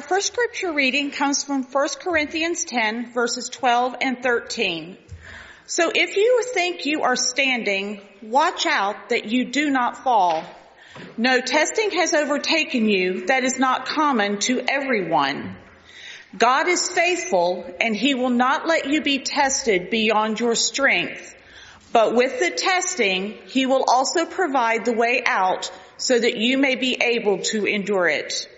Our first scripture reading comes from 1 Corinthians 10 verses 12 and 13. So if you think you are standing, watch out that you do not fall. No testing has overtaken you that is not common to everyone. God is faithful and he will not let you be tested beyond your strength. But with the testing, he will also provide the way out so that you may be able to endure it.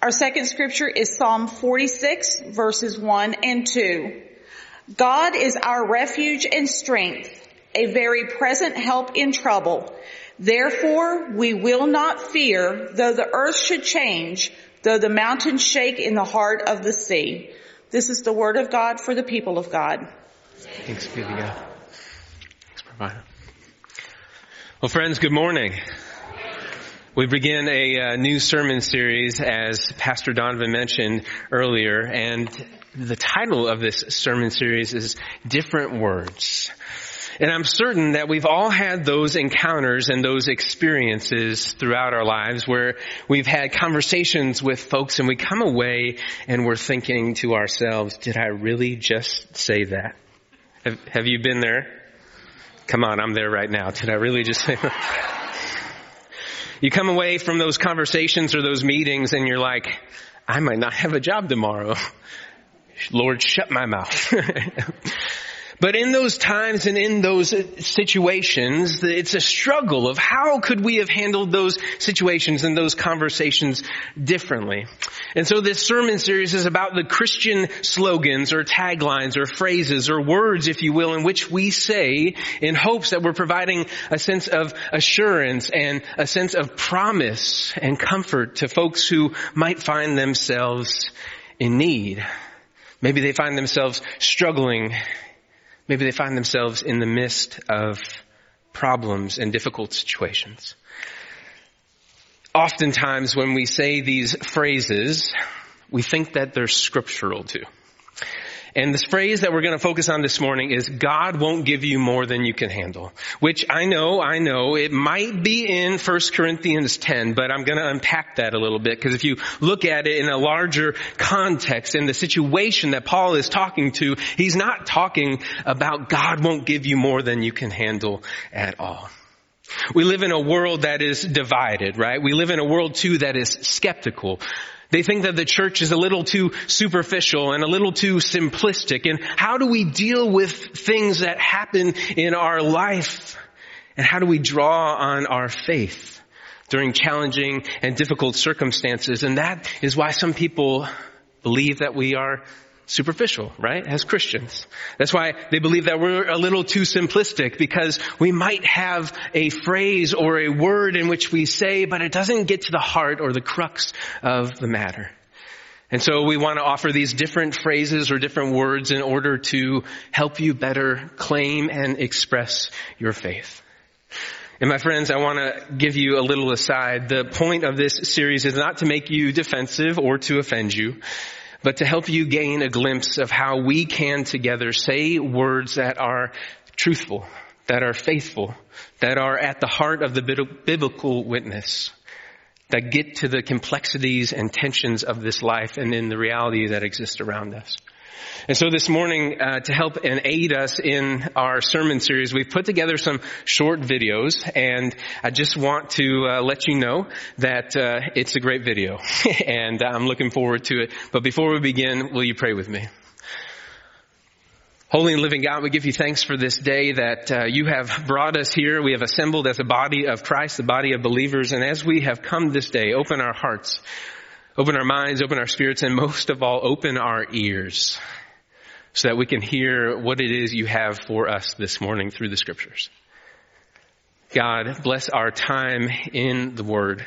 Our second scripture is Psalm 46 verses 1 and 2. God is our refuge and strength, a very present help in trouble. Therefore we will not fear, though the earth should change, though the mountains shake in the heart of the sea. This is the word of God for the people of God. Thanks be to God. Thanks, provider. Well, friends, good morning. We begin a uh, new sermon series, as Pastor Donovan mentioned earlier, and the title of this sermon series is Different Words. And I'm certain that we've all had those encounters and those experiences throughout our lives where we've had conversations with folks and we come away and we're thinking to ourselves, did I really just say that? Have, have you been there? Come on, I'm there right now. Did I really just say that? You come away from those conversations or those meetings and you're like, I might not have a job tomorrow. Lord, shut my mouth. But in those times and in those situations, it's a struggle of how could we have handled those situations and those conversations differently. And so this sermon series is about the Christian slogans or taglines or phrases or words, if you will, in which we say in hopes that we're providing a sense of assurance and a sense of promise and comfort to folks who might find themselves in need. Maybe they find themselves struggling Maybe they find themselves in the midst of problems and difficult situations. Oftentimes when we say these phrases, we think that they're scriptural too. And this phrase that we're going to focus on this morning is God won't give you more than you can handle. Which I know, I know, it might be in 1 Corinthians 10, but I'm going to unpack that a little bit because if you look at it in a larger context in the situation that Paul is talking to, he's not talking about God won't give you more than you can handle at all. We live in a world that is divided, right? We live in a world too that is skeptical. They think that the church is a little too superficial and a little too simplistic. And how do we deal with things that happen in our life? And how do we draw on our faith during challenging and difficult circumstances? And that is why some people believe that we are superficial, right? As Christians. That's why they believe that we're a little too simplistic because we might have a phrase or a word in which we say, but it doesn't get to the heart or the crux of the matter. And so we want to offer these different phrases or different words in order to help you better claim and express your faith. And my friends, I want to give you a little aside. The point of this series is not to make you defensive or to offend you but to help you gain a glimpse of how we can together say words that are truthful, that are faithful, that are at the heart of the biblical witness, that get to the complexities and tensions of this life and in the reality that exists around us. And so this morning, uh, to help and aid us in our sermon series, we've put together some short videos, and I just want to uh, let you know that uh, it's a great video, and I'm looking forward to it. But before we begin, will you pray with me? Holy and living God, we give you thanks for this day that uh, you have brought us here. We have assembled as a body of Christ, the body of believers, and as we have come this day, open our hearts, open our minds, open our spirits, and most of all, open our ears so that we can hear what it is you have for us this morning through the scriptures. God, bless our time in the word.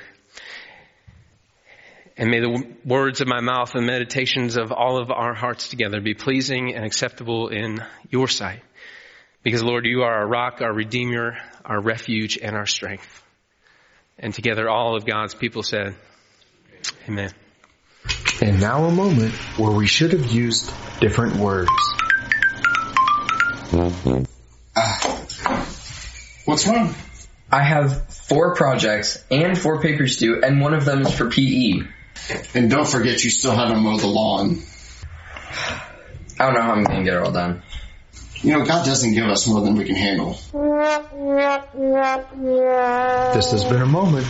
And may the words of my mouth and meditations of all of our hearts together be pleasing and acceptable in your sight. Because Lord, you are our rock, our redeemer, our refuge, and our strength. And together all of God's people said, Amen. And now a moment where we should have used different words. Uh, what's wrong? I have four projects and four papers due, and one of them is for PE. And don't forget you still haven't mowed the lawn. I don't know how I'm gonna get it all done. You know, God doesn't give us more than we can handle. This has been a moment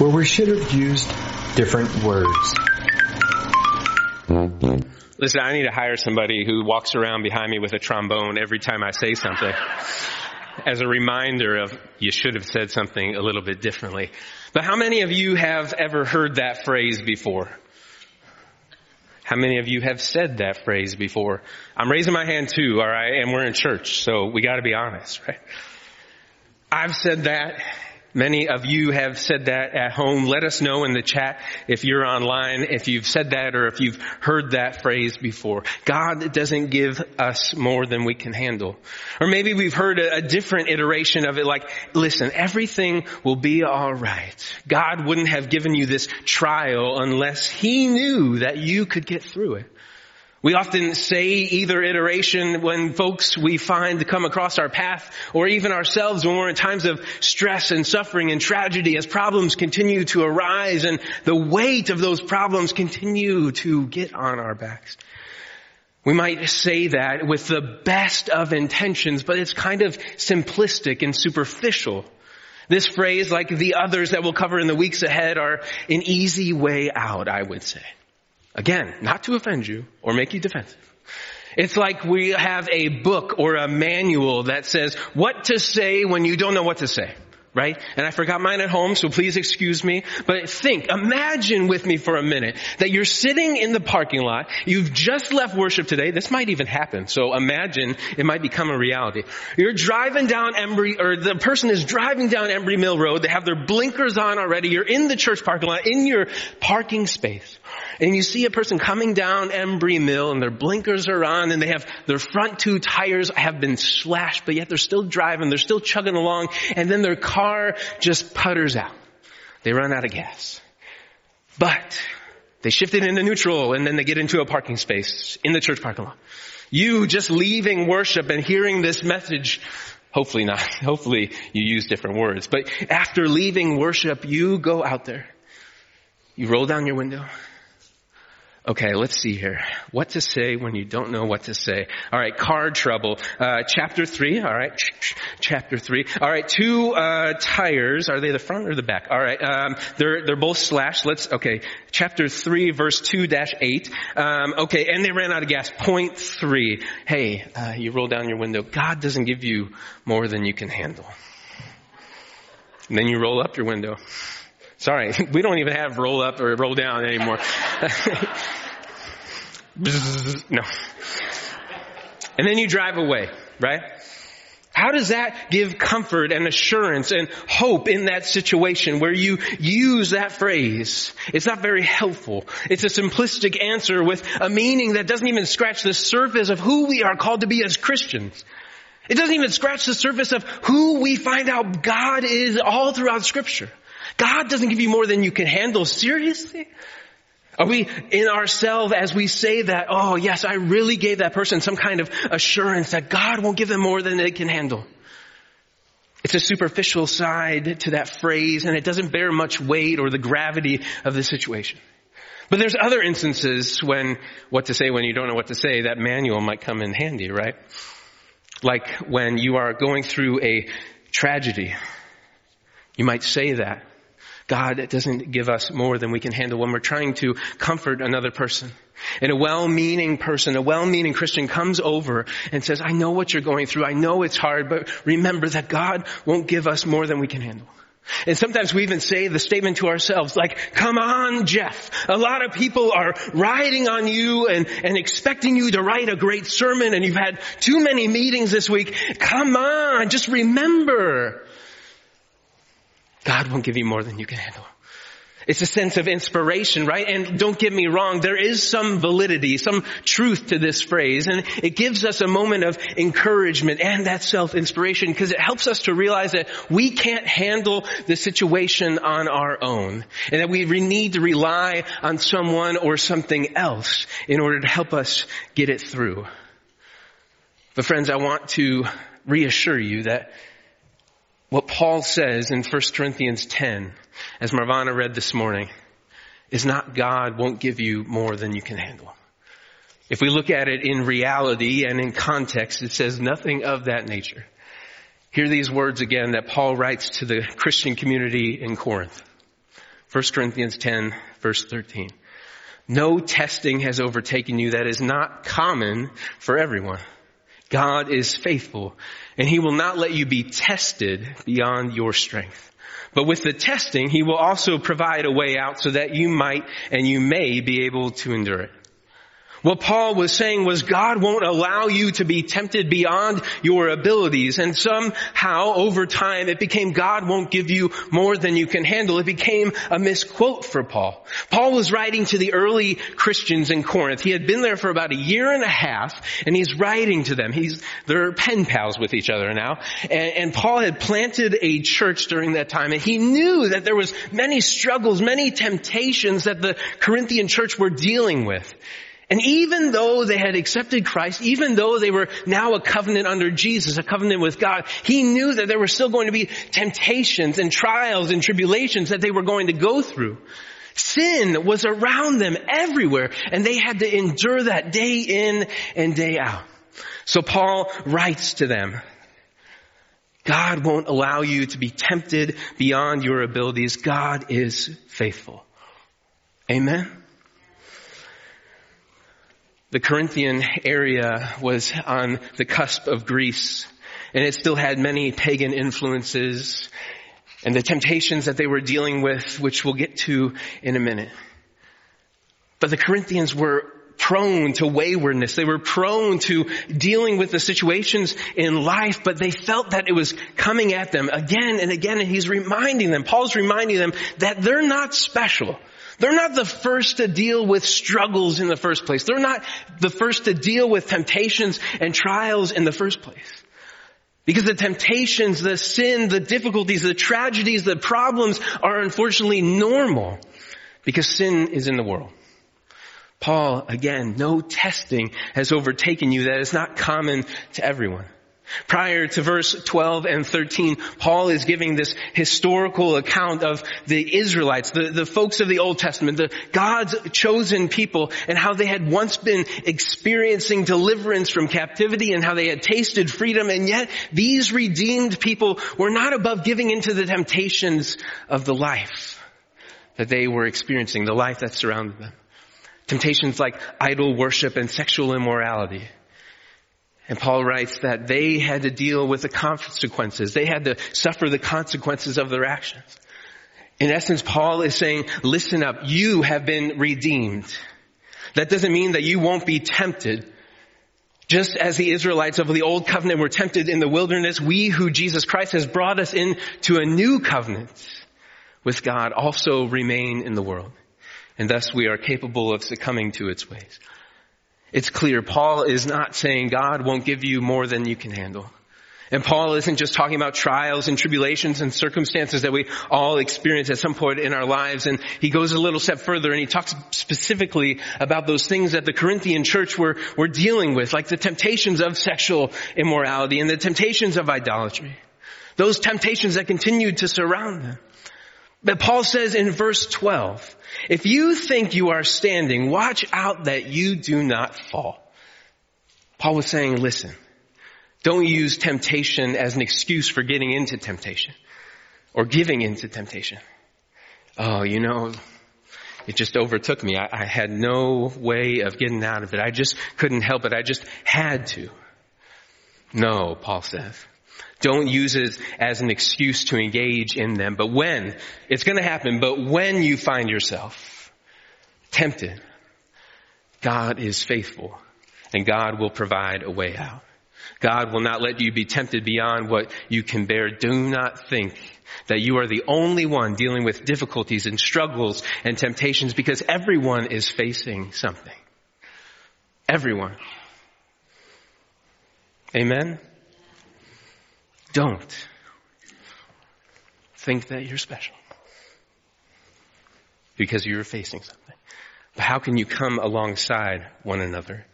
where we should have used different words. Listen, I need to hire somebody who walks around behind me with a trombone every time I say something. As a reminder of, you should have said something a little bit differently. But how many of you have ever heard that phrase before? How many of you have said that phrase before? I'm raising my hand too, alright, and we're in church, so we gotta be honest, right? I've said that. Many of you have said that at home. Let us know in the chat if you're online, if you've said that or if you've heard that phrase before. God doesn't give us more than we can handle. Or maybe we've heard a, different iteration of it like, listen, everything will be alright. God wouldn't have given you this trial unless He knew that you could get through it. We often say either iteration when folks we find come across our path or even ourselves when we're in times of stress and suffering and tragedy as problems continue to arise and the weight of those problems continue to get on our backs. We might say that with the best of intentions, but it's kind of simplistic and superficial. This phrase, like the others that we'll cover in the weeks ahead, are an easy way out, I would say. Again, not to offend you or make you defensive. It's like we have a book or a manual that says what to say when you don't know what to say. Right? And I forgot mine at home, so please excuse me. But think, imagine with me for a minute that you're sitting in the parking lot, you've just left worship today, this might even happen, so imagine it might become a reality. You're driving down Embry, or the person is driving down Embry Mill Road, they have their blinkers on already, you're in the church parking lot, in your parking space and you see a person coming down Embry Mill and their blinkers are on and they have their front two tires have been slashed, but yet they're still driving, they're still chugging along, and then their car just putters out. They run out of gas. But they shift it into neutral and then they get into a parking space in the church parking lot. You just leaving worship and hearing this message Hopefully not. Hopefully you use different words. But after leaving worship, you go out there. You roll down your window. Okay, let's see here. What to say when you don't know what to say. All right, car trouble. Uh, chapter three. All right, chapter three. All right, two uh, tires. Are they the front or the back? All right, um, they're they're both slashed. Let's. Okay, chapter three, verse two dash eight. Um, okay, and they ran out of gas. Point three. Hey, uh, you roll down your window. God doesn't give you more than you can handle. And then you roll up your window. Sorry, we don't even have roll up or roll down anymore. no. And then you drive away, right? How does that give comfort and assurance and hope in that situation where you use that phrase? It's not very helpful. It's a simplistic answer with a meaning that doesn't even scratch the surface of who we are called to be as Christians. It doesn't even scratch the surface of who we find out God is all throughout scripture. God doesn't give you more than you can handle. Seriously? Are we in ourselves as we say that, oh yes, I really gave that person some kind of assurance that God won't give them more than they can handle? It's a superficial side to that phrase and it doesn't bear much weight or the gravity of the situation. But there's other instances when what to say when you don't know what to say, that manual might come in handy, right? Like when you are going through a tragedy. You might say that. God doesn't give us more than we can handle when we're trying to comfort another person. And a well-meaning person, a well-meaning Christian comes over and says, I know what you're going through. I know it's hard, but remember that God won't give us more than we can handle. And sometimes we even say the statement to ourselves like, come on, Jeff. A lot of people are riding on you and, and expecting you to write a great sermon and you've had too many meetings this week. Come on, just remember. God won't give you more than you can handle. It's a sense of inspiration, right? And don't get me wrong, there is some validity, some truth to this phrase, and it gives us a moment of encouragement and that self-inspiration because it helps us to realize that we can't handle the situation on our own and that we need to rely on someone or something else in order to help us get it through. But friends, I want to reassure you that what Paul says in 1 Corinthians 10, as Marvana read this morning, is not God won't give you more than you can handle. If we look at it in reality and in context, it says nothing of that nature. Hear these words again that Paul writes to the Christian community in Corinth. 1 Corinthians 10 verse 13. No testing has overtaken you that is not common for everyone. God is faithful and he will not let you be tested beyond your strength. But with the testing, he will also provide a way out so that you might and you may be able to endure it. What Paul was saying was God won't allow you to be tempted beyond your abilities. And somehow over time it became God won't give you more than you can handle. It became a misquote for Paul. Paul was writing to the early Christians in Corinth. He had been there for about a year and a half and he's writing to them. He's, they're pen pals with each other now. And, and Paul had planted a church during that time and he knew that there was many struggles, many temptations that the Corinthian church were dealing with. And even though they had accepted Christ, even though they were now a covenant under Jesus, a covenant with God, he knew that there were still going to be temptations and trials and tribulations that they were going to go through. Sin was around them everywhere and they had to endure that day in and day out. So Paul writes to them, God won't allow you to be tempted beyond your abilities. God is faithful. Amen. The Corinthian area was on the cusp of Greece and it still had many pagan influences and the temptations that they were dealing with, which we'll get to in a minute. But the Corinthians were prone to waywardness. They were prone to dealing with the situations in life, but they felt that it was coming at them again and again. And he's reminding them, Paul's reminding them that they're not special. They're not the first to deal with struggles in the first place. They're not the first to deal with temptations and trials in the first place. Because the temptations, the sin, the difficulties, the tragedies, the problems are unfortunately normal because sin is in the world. Paul, again, no testing has overtaken you that is not common to everyone. Prior to verse 12 and 13, Paul is giving this historical account of the Israelites, the, the folks of the Old Testament, the God's chosen people, and how they had once been experiencing deliverance from captivity and how they had tasted freedom, and yet these redeemed people were not above giving into the temptations of the life that they were experiencing, the life that surrounded them. Temptations like idol worship and sexual immorality and Paul writes that they had to deal with the consequences. They had to suffer the consequences of their actions. In essence, Paul is saying, listen up, you have been redeemed. That doesn't mean that you won't be tempted. Just as the Israelites of the old covenant were tempted in the wilderness, we who Jesus Christ has brought us into a new covenant with God also remain in the world. And thus we are capable of succumbing to its ways. It's clear Paul is not saying God won't give you more than you can handle. And Paul isn't just talking about trials and tribulations and circumstances that we all experience at some point in our lives. And he goes a little step further and he talks specifically about those things that the Corinthian church were, were dealing with, like the temptations of sexual immorality and the temptations of idolatry. Those temptations that continued to surround them. But Paul says in verse 12, if you think you are standing, watch out that you do not fall. Paul was saying, listen, don't use temptation as an excuse for getting into temptation or giving into temptation. Oh, you know, it just overtook me. I, I, had no way of getting out of it. I just couldn't help it. I just had to. No, Paul says. Don't use it as an excuse to engage in them. But when, it's gonna happen, but when you find yourself tempted, God is faithful and God will provide a way out. God will not let you be tempted beyond what you can bear. Do not think that you are the only one dealing with difficulties and struggles and temptations because everyone is facing something. Everyone. Amen? Don't think that you're special because you're facing something. But how can you come alongside one another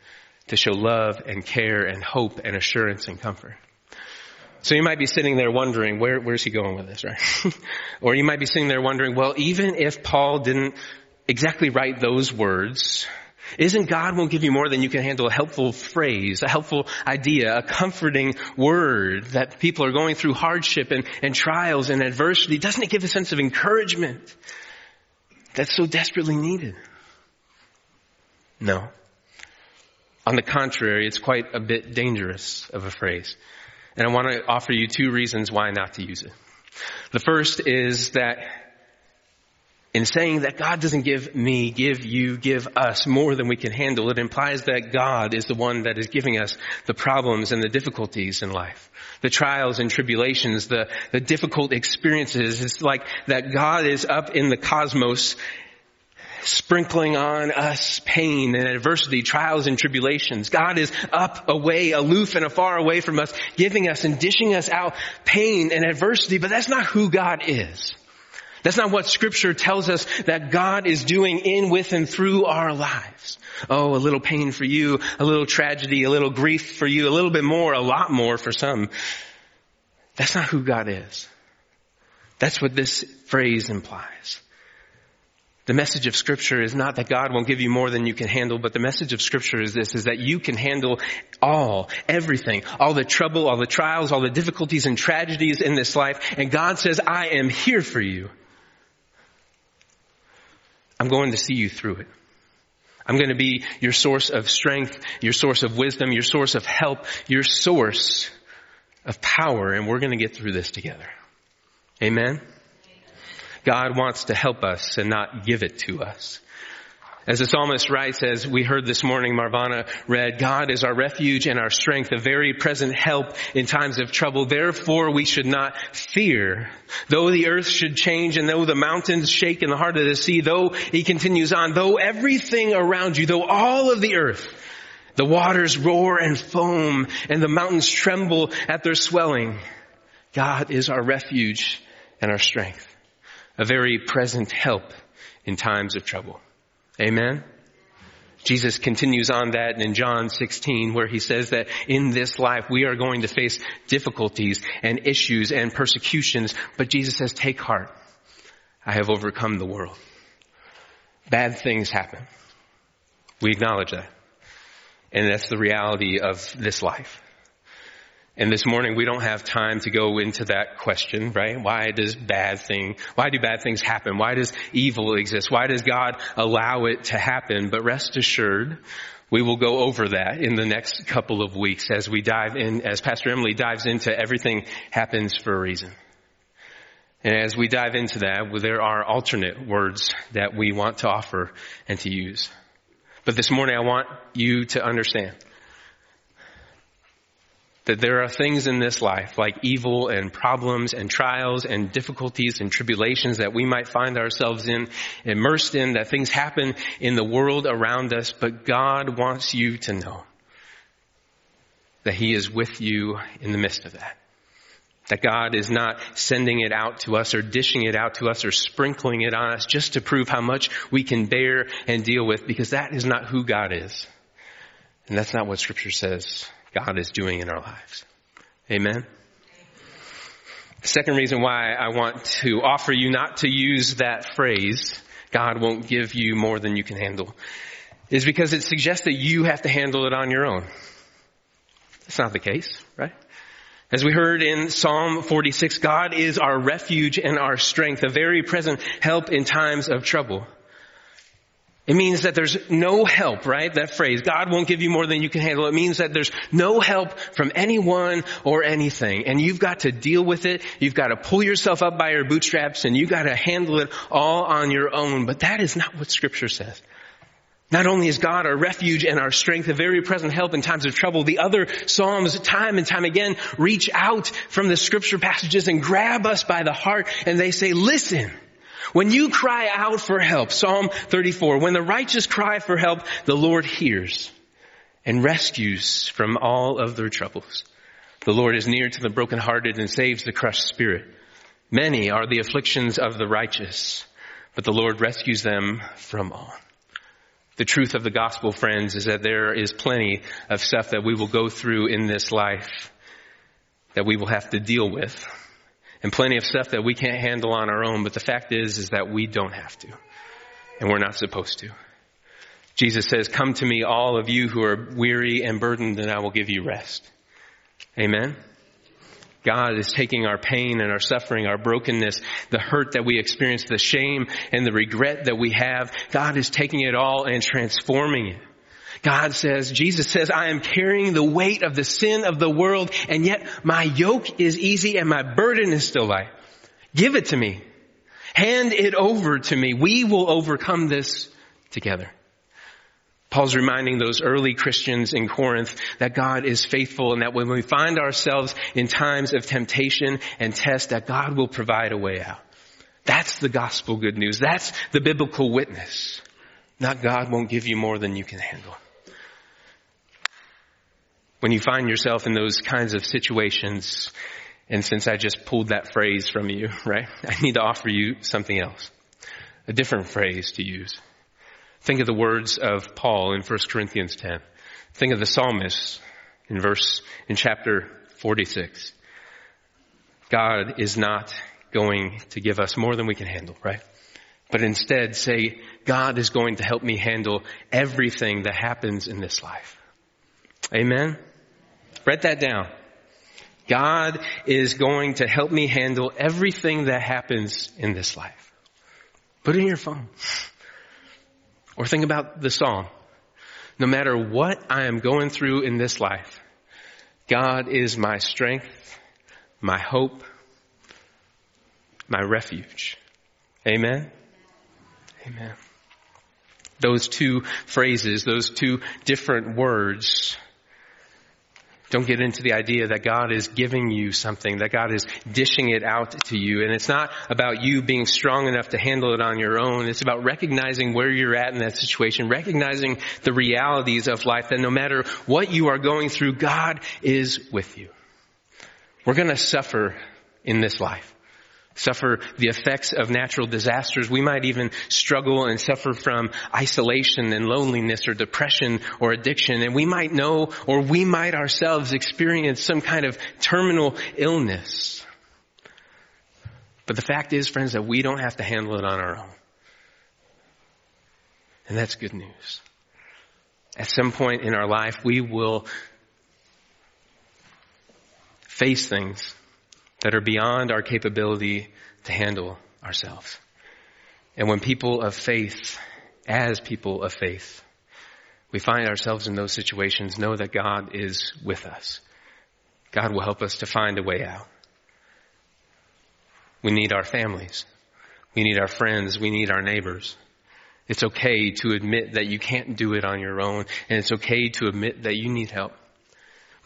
to show love and care and hope and assurance and comfort? So you might be sitting there wondering, where, where's he going with this, right? or you might be sitting there wondering, well, even if Paul didn't exactly write those words, isn't God won't give you more than you can handle a helpful phrase, a helpful idea, a comforting word that people are going through hardship and, and trials and adversity? Doesn't it give a sense of encouragement that's so desperately needed? No. On the contrary, it's quite a bit dangerous of a phrase. And I want to offer you two reasons why not to use it. The first is that in saying that God doesn't give me, give you, give us more than we can handle, it implies that God is the one that is giving us the problems and the difficulties in life. The trials and tribulations, the, the difficult experiences. It's like that God is up in the cosmos sprinkling on us pain and adversity, trials and tribulations. God is up, away, aloof and afar away from us, giving us and dishing us out pain and adversity, but that's not who God is. That's not what scripture tells us that God is doing in, with, and through our lives. Oh, a little pain for you, a little tragedy, a little grief for you, a little bit more, a lot more for some. That's not who God is. That's what this phrase implies. The message of scripture is not that God won't give you more than you can handle, but the message of scripture is this, is that you can handle all, everything, all the trouble, all the trials, all the difficulties and tragedies in this life. And God says, I am here for you. I'm going to see you through it. I'm going to be your source of strength, your source of wisdom, your source of help, your source of power, and we're going to get through this together. Amen? God wants to help us and not give it to us. As the psalmist writes, as we heard this morning, Marvana read, God is our refuge and our strength, a very present help in times of trouble. Therefore we should not fear. Though the earth should change and though the mountains shake in the heart of the sea, though he continues on, though everything around you, though all of the earth, the waters roar and foam and the mountains tremble at their swelling, God is our refuge and our strength, a very present help in times of trouble. Amen. Jesus continues on that in John 16 where he says that in this life we are going to face difficulties and issues and persecutions, but Jesus says, take heart. I have overcome the world. Bad things happen. We acknowledge that. And that's the reality of this life. And this morning we don't have time to go into that question, right? Why does bad thing, why do bad things happen? Why does evil exist? Why does God allow it to happen? But rest assured, we will go over that in the next couple of weeks as we dive in, as Pastor Emily dives into everything happens for a reason. And as we dive into that, there are alternate words that we want to offer and to use. But this morning I want you to understand that there are things in this life like evil and problems and trials and difficulties and tribulations that we might find ourselves in, immersed in, that things happen in the world around us, but God wants you to know that He is with you in the midst of that. That God is not sending it out to us or dishing it out to us or sprinkling it on us just to prove how much we can bear and deal with because that is not who God is. And that's not what scripture says God is doing in our lives. Amen. The second reason why I want to offer you not to use that phrase, God won't give you more than you can handle, is because it suggests that you have to handle it on your own. That's not the case, right? As we heard in Psalm 46, God is our refuge and our strength, a very present help in times of trouble. It means that there's no help, right? That phrase, God won't give you more than you can handle. It means that there's no help from anyone or anything. And you've got to deal with it. You've got to pull yourself up by your bootstraps and you've got to handle it all on your own. But that is not what scripture says. Not only is God our refuge and our strength, a very present help in times of trouble, the other Psalms time and time again reach out from the scripture passages and grab us by the heart and they say, listen, when you cry out for help, Psalm 34, when the righteous cry for help, the Lord hears and rescues from all of their troubles. The Lord is near to the brokenhearted and saves the crushed spirit. Many are the afflictions of the righteous, but the Lord rescues them from all. The truth of the gospel, friends, is that there is plenty of stuff that we will go through in this life that we will have to deal with and plenty of stuff that we can't handle on our own, but the fact is, is that we don't have to. And we're not supposed to. Jesus says, come to me all of you who are weary and burdened and I will give you rest. Amen. God is taking our pain and our suffering, our brokenness, the hurt that we experience, the shame and the regret that we have. God is taking it all and transforming it. God says, Jesus says, I am carrying the weight of the sin of the world and yet my yoke is easy and my burden is still light. Give it to me. Hand it over to me. We will overcome this together. Paul's reminding those early Christians in Corinth that God is faithful and that when we find ourselves in times of temptation and test, that God will provide a way out. That's the gospel good news. That's the biblical witness. Not God won't give you more than you can handle. When you find yourself in those kinds of situations, and since I just pulled that phrase from you, right, I need to offer you something else. A different phrase to use. Think of the words of Paul in 1 Corinthians 10. Think of the psalmist in verse, in chapter 46. God is not going to give us more than we can handle, right? But instead say, God is going to help me handle everything that happens in this life. Amen? Write that down. God is going to help me handle everything that happens in this life. Put it in your phone. Or think about the song. No matter what I am going through in this life, God is my strength, my hope, my refuge. Amen? Amen. Those two phrases, those two different words don't get into the idea that God is giving you something, that God is dishing it out to you. And it's not about you being strong enough to handle it on your own. It's about recognizing where you're at in that situation, recognizing the realities of life, that no matter what you are going through, God is with you. We're gonna suffer in this life suffer the effects of natural disasters. We might even struggle and suffer from isolation and loneliness or depression or addiction. And we might know or we might ourselves experience some kind of terminal illness. But the fact is, friends, that we don't have to handle it on our own. And that's good news. At some point in our life, we will face things that are beyond our capability to handle ourselves. And when people of faith, as people of faith, we find ourselves in those situations, know that God is with us. God will help us to find a way out. We need our families. We need our friends. We need our neighbors. It's okay to admit that you can't do it on your own, and it's okay to admit that you need help.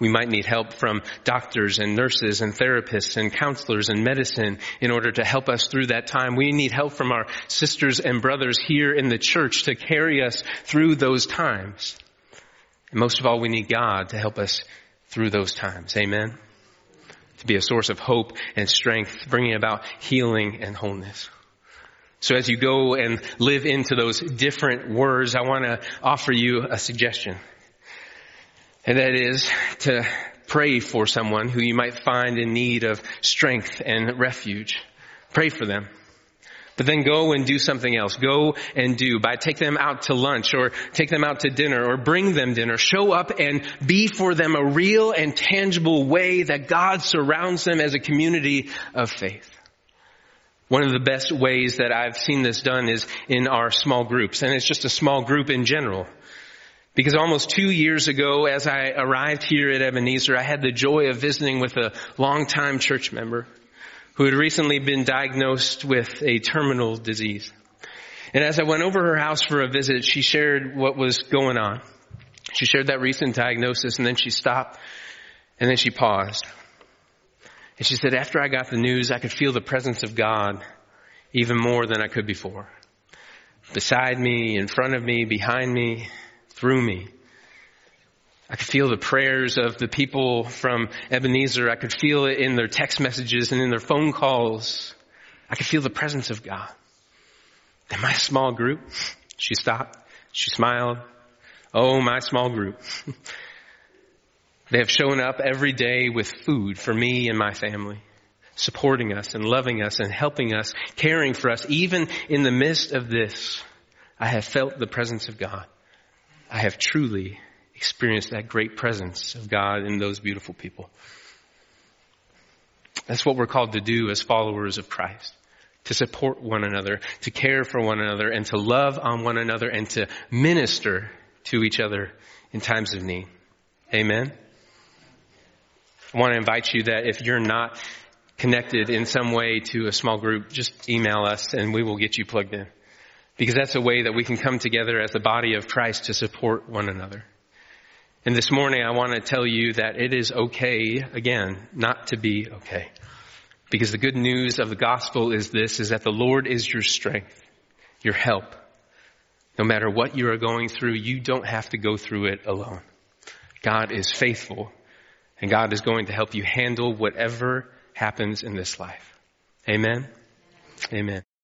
We might need help from doctors and nurses and therapists and counselors and medicine in order to help us through that time. We need help from our sisters and brothers here in the church to carry us through those times. And most of all, we need God to help us through those times. Amen. To be a source of hope and strength, bringing about healing and wholeness. So as you go and live into those different words, I want to offer you a suggestion. And that is to pray for someone who you might find in need of strength and refuge. Pray for them. But then go and do something else. Go and do by take them out to lunch or take them out to dinner or bring them dinner. Show up and be for them a real and tangible way that God surrounds them as a community of faith. One of the best ways that I've seen this done is in our small groups and it's just a small group in general. Because almost two years ago, as I arrived here at Ebenezer, I had the joy of visiting with a longtime church member who had recently been diagnosed with a terminal disease. And as I went over her house for a visit, she shared what was going on. She shared that recent diagnosis and then she stopped and then she paused. And she said, after I got the news, I could feel the presence of God even more than I could before. Beside me, in front of me, behind me, through me. I could feel the prayers of the people from Ebenezer. I could feel it in their text messages and in their phone calls. I could feel the presence of God. In my small group, she stopped. She smiled. Oh, my small group. they have shown up every day with food for me and my family, supporting us and loving us and helping us, caring for us, even in the midst of this I have felt the presence of God. I have truly experienced that great presence of God in those beautiful people. That's what we're called to do as followers of Christ. To support one another, to care for one another, and to love on one another, and to minister to each other in times of need. Amen? I want to invite you that if you're not connected in some way to a small group, just email us and we will get you plugged in. Because that's a way that we can come together as the body of Christ to support one another. And this morning I want to tell you that it is okay, again, not to be okay. Because the good news of the gospel is this, is that the Lord is your strength, your help. No matter what you are going through, you don't have to go through it alone. God is faithful and God is going to help you handle whatever happens in this life. Amen. Amen.